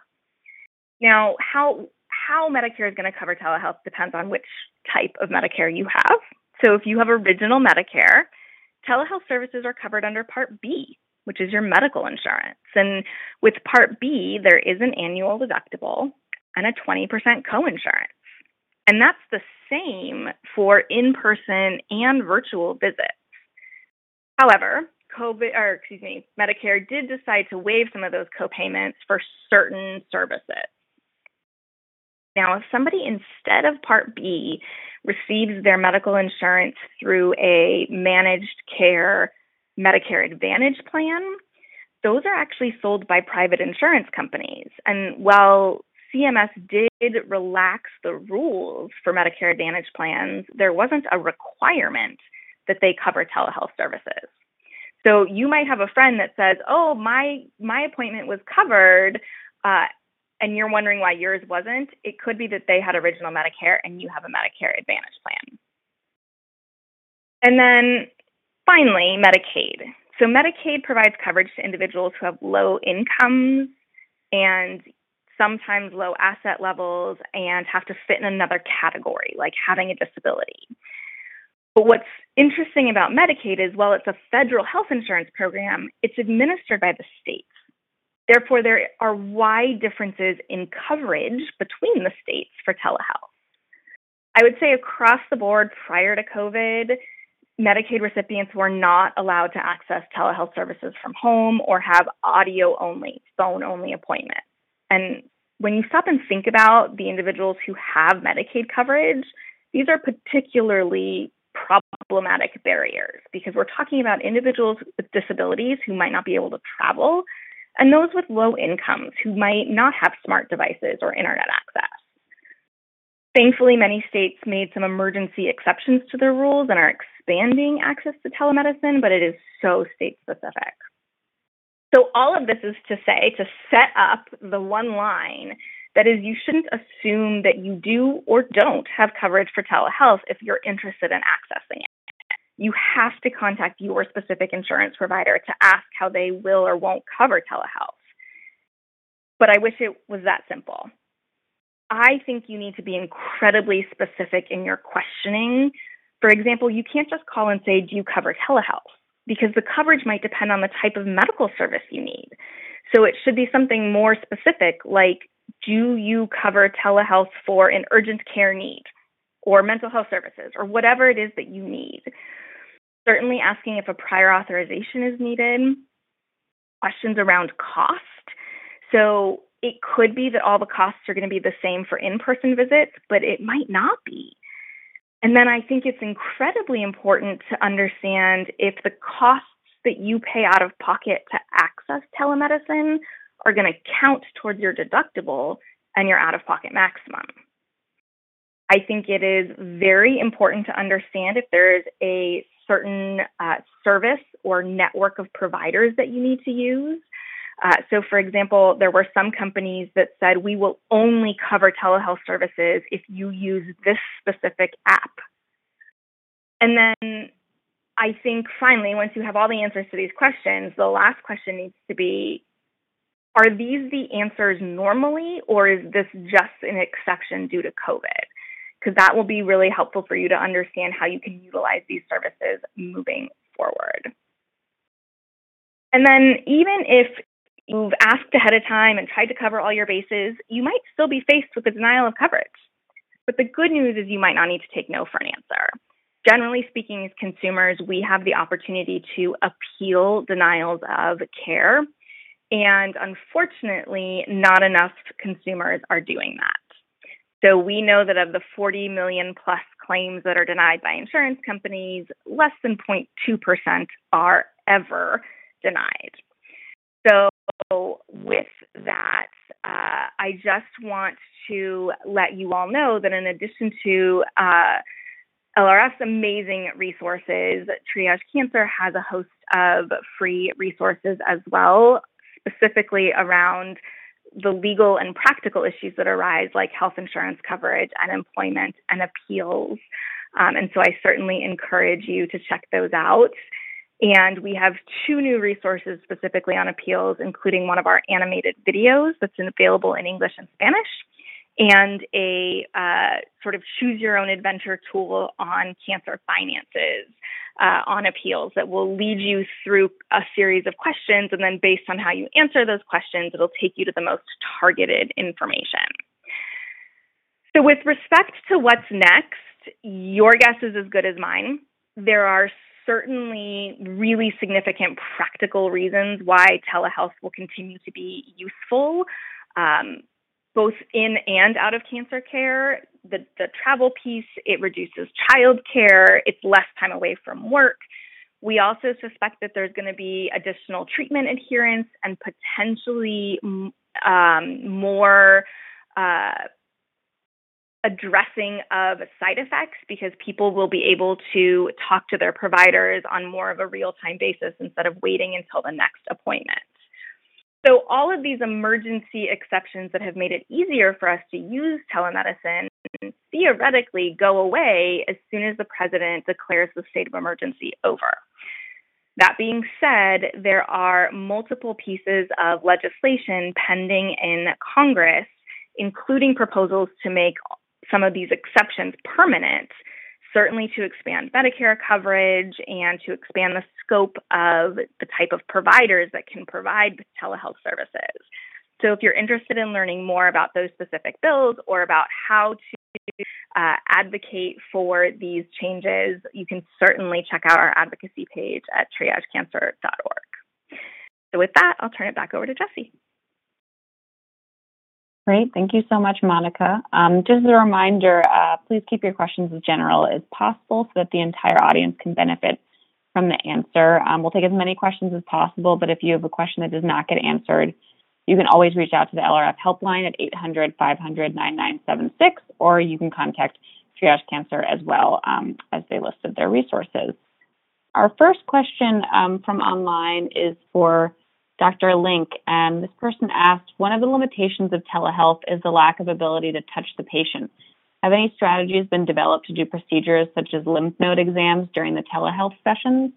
Now, how how Medicare is going to cover telehealth depends on which type of Medicare you have. So if you have original Medicare, telehealth services are covered under Part B, which is your medical insurance. And with Part B, there is an annual deductible and a 20% coinsurance. And that's the same for in person and virtual visits. However, COVID, or excuse me, Medicare did decide to waive some of those copayments for certain services. Now, if somebody instead of Part B receives their medical insurance through a managed care Medicare Advantage plan, those are actually sold by private insurance companies. And while CMS did relax the rules for Medicare Advantage plans, there wasn't a requirement that they cover telehealth services. So you might have a friend that says, "Oh, my my appointment was covered," uh, and you're wondering why yours wasn't. It could be that they had original Medicare and you have a Medicare Advantage plan. And then finally, Medicaid. So Medicaid provides coverage to individuals who have low incomes and sometimes low asset levels and have to fit in another category, like having a disability. But what's interesting about Medicaid is while it's a federal health insurance program, it's administered by the states. Therefore, there are wide differences in coverage between the states for telehealth. I would say across the board prior to COVID, Medicaid recipients were not allowed to access telehealth services from home or have audio only, phone only appointments. And when you stop and think about the individuals who have Medicaid coverage, these are particularly problematic barriers because we're talking about individuals with disabilities who might not be able to travel and those with low incomes who might not have smart devices or internet access. Thankfully, many states made some emergency exceptions to their rules and are expanding access to telemedicine, but it is so state specific. So, all of this is to say, to set up the one line that is, you shouldn't assume that you do or don't have coverage for telehealth if you're interested in accessing it. You have to contact your specific insurance provider to ask how they will or won't cover telehealth. But I wish it was that simple. I think you need to be incredibly specific in your questioning. For example, you can't just call and say, Do you cover telehealth? Because the coverage might depend on the type of medical service you need. So it should be something more specific, like, Do you cover telehealth for an urgent care need or mental health services or whatever it is that you need? Certainly asking if a prior authorization is needed, questions around cost. So it could be that all the costs are going to be the same for in person visits, but it might not be. And then I think it's incredibly important to understand if the costs that you pay out of pocket to access telemedicine are going to count towards your deductible and your out of pocket maximum. I think it is very important to understand if there is a certain uh, service or network of providers that you need to use uh, so, for example, there were some companies that said we will only cover telehealth services if you use this specific app. And then I think finally, once you have all the answers to these questions, the last question needs to be Are these the answers normally, or is this just an exception due to COVID? Because that will be really helpful for you to understand how you can utilize these services moving forward. And then, even if you've asked ahead of time and tried to cover all your bases, you might still be faced with a denial of coverage. But the good news is you might not need to take no for an answer. Generally speaking, as consumers, we have the opportunity to appeal denials of care. And unfortunately, not enough consumers are doing that. So we know that of the 40 million plus claims that are denied by insurance companies, less than 0.2% are ever denied. So with that, uh, I just want to let you all know that in addition to uh, LRF's amazing resources, Triage Cancer has a host of free resources as well, specifically around the legal and practical issues that arise, like health insurance coverage and employment and appeals. Um, and so I certainly encourage you to check those out. And we have two new resources specifically on appeals, including one of our animated videos that's available in English and Spanish, and a uh, sort of choose your own adventure tool on cancer finances uh, on appeals that will lead you through a series of questions. And then, based on how you answer those questions, it'll take you to the most targeted information. So, with respect to what's next, your guess is as good as mine. There are certainly really significant practical reasons why telehealth will continue to be useful, um, both in and out of cancer care. The, the travel piece, it reduces childcare, it's less time away from work. We also suspect that there's going to be additional treatment adherence and potentially um, more uh, addressing of side effects because people will be able to talk to their providers on more of a real time basis instead of waiting until the next appointment. So, all of these emergency exceptions that have made it easier for us to use telemedicine theoretically go away as soon as the president declares the state of emergency over. That being said, there are multiple pieces of legislation pending in Congress, including proposals to make some of these exceptions permanent, certainly to expand Medicare coverage and to expand the scope of the type of providers that can provide telehealth services. So, if you're interested in learning more about those specific bills or about how uh, advocate for these changes, you can certainly check out our advocacy page at triagecancer.org. So, with that, I'll turn it back over to Jesse. Great. Thank you so much, Monica. Um, just as a reminder, uh, please keep your questions as general as possible so that the entire audience can benefit from the answer. Um, we'll take as many questions as possible, but if you have a question that does not get answered, you can always reach out to the LRF helpline at 800 500 9976, or you can contact Triage Cancer as well um, as they listed their resources. Our first question um, from online is for Dr. Link, and this person asked One of the limitations of telehealth is the lack of ability to touch the patient. Have any strategies been developed to do procedures such as lymph node exams during the telehealth sessions?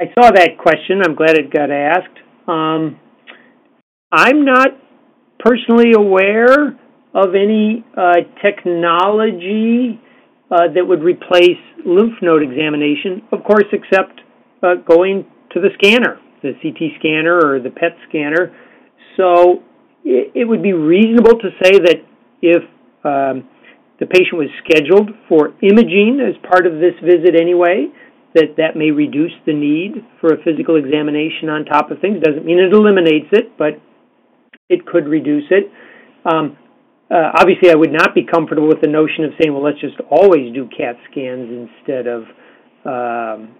I saw that question. I'm glad it got asked. Um, I'm not personally aware of any uh, technology uh, that would replace lymph node examination, of course, except uh, going to the scanner, the CT scanner or the PET scanner. So it, it would be reasonable to say that if um, the patient was scheduled for imaging as part of this visit anyway, that that may reduce the need for a physical examination on top of things. Doesn't mean it eliminates it, but it could reduce it. Um, uh, obviously, I would not be comfortable with the notion of saying, well, let's just always do CAT scans instead of um,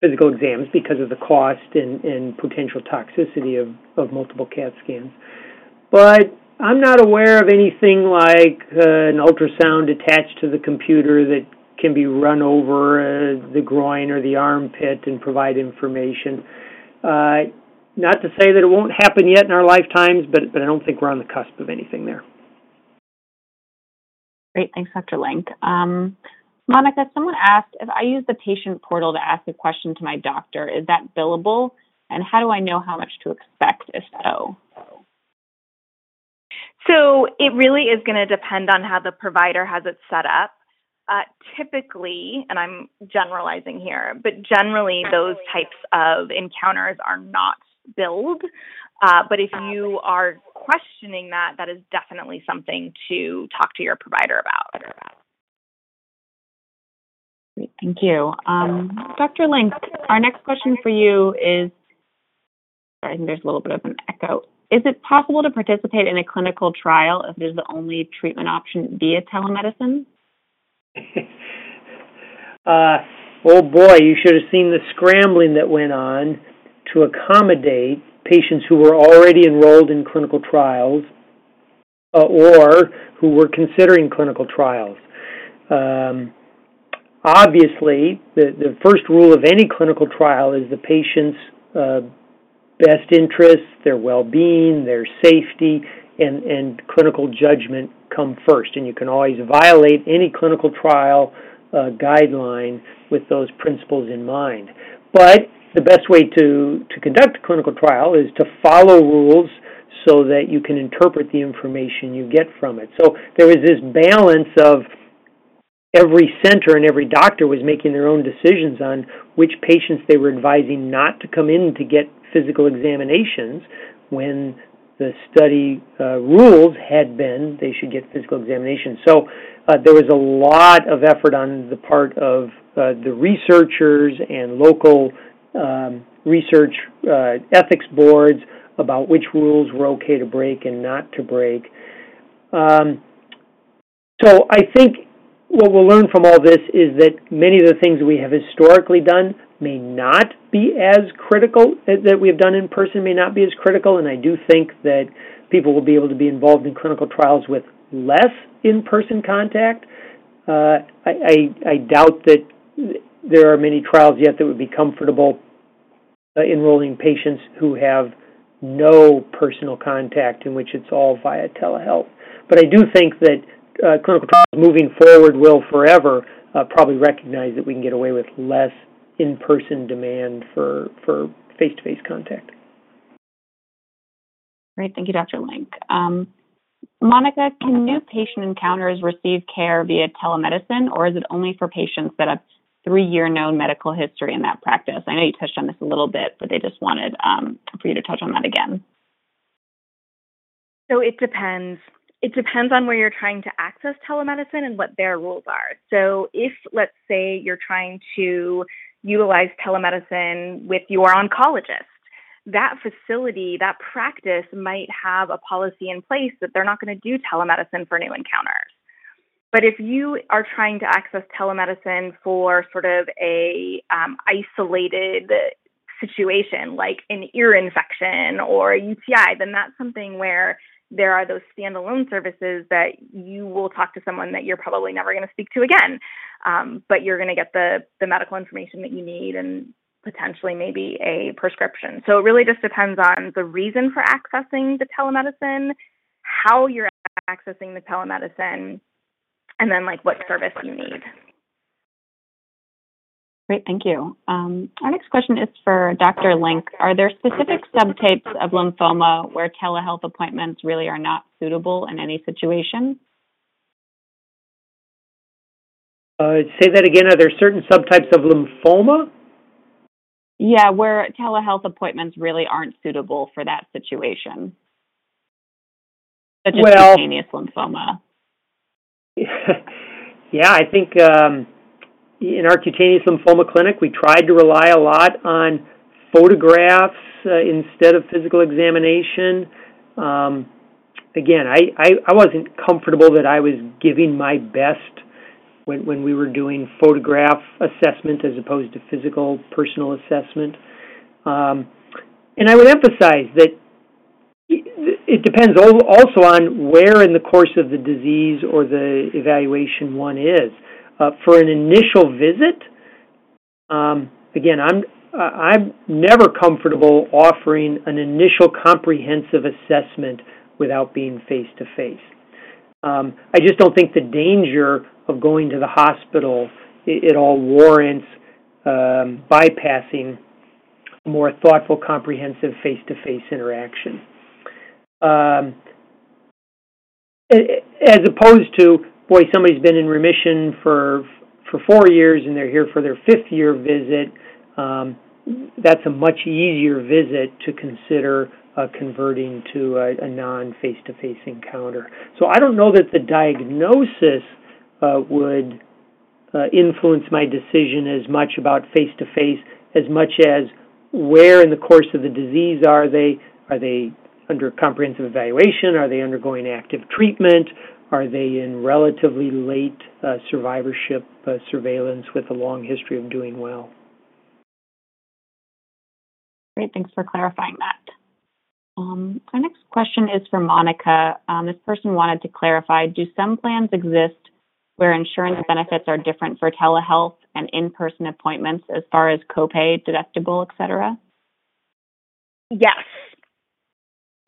physical exams because of the cost and, and potential toxicity of, of multiple CAT scans. But I'm not aware of anything like uh, an ultrasound attached to the computer that can be run over uh, the groin or the armpit and provide information. Uh, not to say that it won't happen yet in our lifetimes, but but I don't think we're on the cusp of anything there. Great, thanks, Dr. Link. Um, Monica, someone asked if I use the patient portal to ask a question to my doctor, is that billable? And how do I know how much to expect if so? So it really is going to depend on how the provider has it set up. Uh, typically, and I'm generalizing here, but generally those types of encounters are not billed. Uh, but if you are questioning that, that is definitely something to talk to your provider about. Great, thank you. Um, Dr. Link, our next question for you is sorry, I think there's a little bit of an echo. Is it possible to participate in a clinical trial if it is the only treatment option via telemedicine? uh, oh boy, you should have seen the scrambling that went on to accommodate patients who were already enrolled in clinical trials uh, or who were considering clinical trials. Um, obviously, the, the first rule of any clinical trial is the patient's uh, best interests, their well being, their safety, and, and clinical judgment come first. And you can always violate any clinical trial uh, guideline with those principles in mind. But the best way to, to conduct a clinical trial is to follow rules so that you can interpret the information you get from it. So there was this balance of every center and every doctor was making their own decisions on which patients they were advising not to come in to get physical examinations when the study uh, rules had been they should get physical examinations. So uh, there was a lot of effort on the part of uh, the researchers and local um, research uh, ethics boards about which rules were okay to break and not to break. Um, so I think what we'll learn from all this is that many of the things we have historically done may not be as critical that we have done in person may not be as critical and I do think that people will be able to be involved in clinical trials with less in-person contact. Uh, I, I, I doubt that there are many trials yet that would be comfortable uh, enrolling patients who have no personal contact in which it's all via telehealth. But I do think that uh, clinical trials moving forward will forever uh, probably recognize that we can get away with less in-person demand for for face-to-face contact. Great, thank you, Dr. Link. Um, Monica, can new patient encounters receive care via telemedicine, or is it only for patients that have three-year known medical history in that practice? I know you touched on this a little bit, but they just wanted um, for you to touch on that again. So it depends. It depends on where you're trying to access telemedicine and what their rules are. So if, let's say, you're trying to utilize telemedicine with your oncologist, that facility, that practice might have a policy in place that they're not going to do telemedicine for new encounters. But if you are trying to access telemedicine for sort of a um, isolated situation, like an ear infection or a UTI, then that's something where there are those standalone services that you will talk to someone that you're probably never going to speak to again, um, but you're going to get the the medical information that you need and potentially maybe a prescription. So it really just depends on the reason for accessing the telemedicine, how you're accessing the telemedicine, and then like what service you need. Great, thank you. Um, our next question is for Dr. Link. Are there specific subtypes of lymphoma where telehealth appointments really are not suitable in any situation? Uh, say that again. Are there certain subtypes of lymphoma? Yeah, where telehealth appointments really aren't suitable for that situation, such as Well- cutaneous lymphoma. yeah, I think um, in our cutaneous lymphoma clinic, we tried to rely a lot on photographs uh, instead of physical examination. Um, again, I, I, I wasn't comfortable that I was giving my best when, when we were doing photograph assessment as opposed to physical personal assessment. Um, and I would emphasize that it depends also on where in the course of the disease or the evaluation one is. Uh, for an initial visit, um, again, I'm I'm never comfortable offering an initial comprehensive assessment without being face to face. I just don't think the danger of going to the hospital it, it all warrants um, bypassing more thoughtful, comprehensive face to face interaction um, as opposed to boy, somebody's been in remission for for four years and they're here for their fifth year visit. Um, that's a much easier visit to consider uh, converting to a, a non face to face encounter. So I don't know that the diagnosis uh, would uh, influence my decision as much about face to face as much as where in the course of the disease are they? Are they under comprehensive evaluation? Are they undergoing active treatment? Are they in relatively late uh, survivorship uh, surveillance with a long history of doing well? Great, thanks for clarifying that. Um, our next question is for Monica. Um, this person wanted to clarify Do some plans exist where insurance benefits are different for telehealth and in person appointments as far as copay, deductible, et cetera? Yes.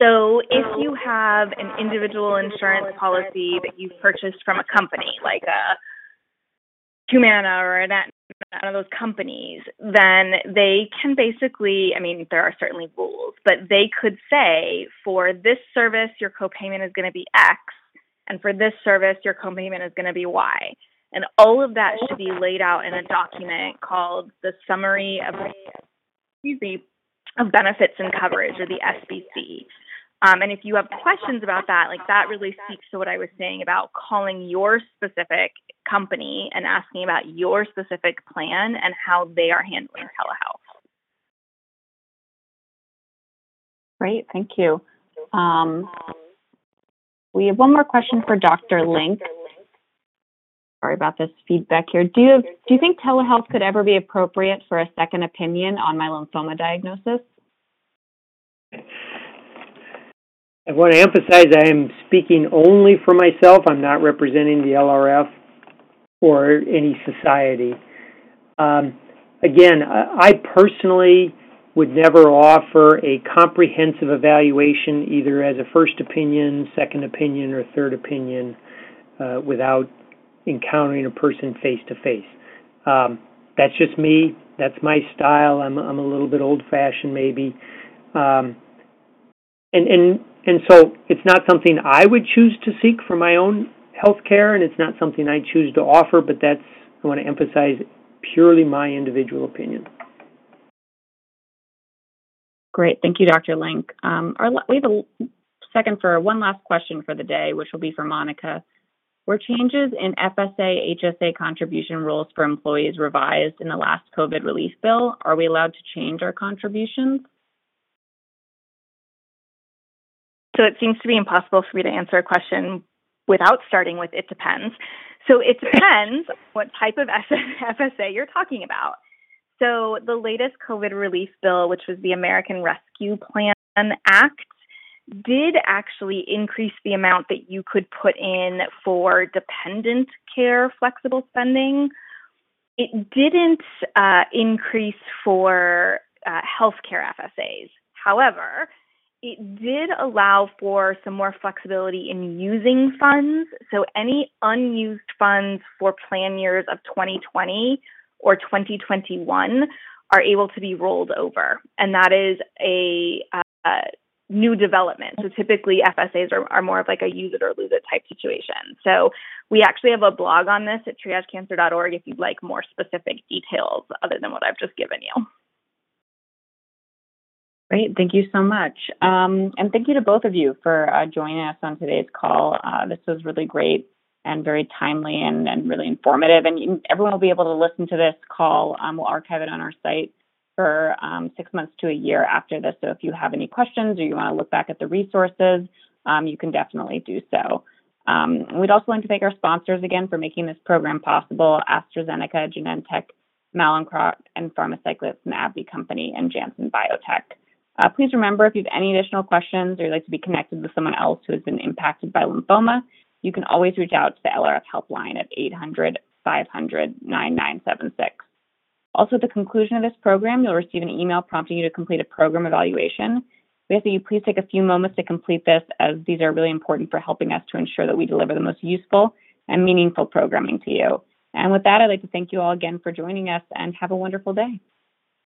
So if you have an individual insurance policy that you've purchased from a company like a Humana or an one of those companies, then they can basically, I mean, there are certainly rules, but they could say for this service, your copayment is going to be X, and for this service, your copayment is going to be Y. And all of that should be laid out in a document called the Summary of, excuse me, of Benefits and Coverage, or the SBC. Um, and if you have questions about that, like that really speaks to what I was saying about calling your specific company and asking about your specific plan and how they are handling telehealth. Great, thank you. Um, we have one more question for Dr. Link. Sorry about this feedback here. Do you do you think telehealth could ever be appropriate for a second opinion on my lymphoma diagnosis? I want to emphasize I am speaking only for myself. I'm not representing the LRF or any society. Um, again, I personally would never offer a comprehensive evaluation either as a first opinion, second opinion, or third opinion uh, without encountering a person face to face. That's just me. That's my style. I'm, I'm a little bit old fashioned, maybe. Um, and, and and so it's not something I would choose to seek for my own health care, and it's not something I choose to offer, but that's, I want to emphasize, purely my individual opinion. Great. Thank you, Dr. Link. Um, our, we have a, second for one last question for the day, which will be for Monica. Were changes in FSA HSA contribution rules for employees revised in the last COVID relief bill? Are we allowed to change our contributions? So it seems to be impossible for me to answer a question without starting with it depends. So it depends what type of FSA you're talking about. So the latest COVID relief bill, which was the American Rescue Plan Act, did actually increase the amount that you could put in for dependent care flexible spending. It didn't uh, increase for uh, healthcare FSAs. However, it did allow for some more flexibility in using funds. So, any unused funds for plan years of 2020 or 2021 are able to be rolled over. And that is a uh, new development. So, typically, FSAs are, are more of like a use it or lose it type situation. So, we actually have a blog on this at triagecancer.org if you'd like more specific details other than what I've just given you. Great. Thank you so much. Um, and thank you to both of you for uh, joining us on today's call. Uh, this was really great and very timely and, and really informative. And everyone will be able to listen to this call. Um, we'll archive it on our site for um, six months to a year after this. So if you have any questions or you want to look back at the resources, um, you can definitely do so. Um, we'd also like to thank our sponsors again for making this program possible AstraZeneca, Genentech, Mallinckrodt, and Pharmacyclics and AbbVie Company, and Janssen Biotech. Uh, please remember if you have any additional questions or you'd like to be connected with someone else who has been impacted by lymphoma, you can always reach out to the LRF helpline at 800 500 9976. Also, at the conclusion of this program, you'll receive an email prompting you to complete a program evaluation. We ask that you please take a few moments to complete this, as these are really important for helping us to ensure that we deliver the most useful and meaningful programming to you. And with that, I'd like to thank you all again for joining us and have a wonderful day.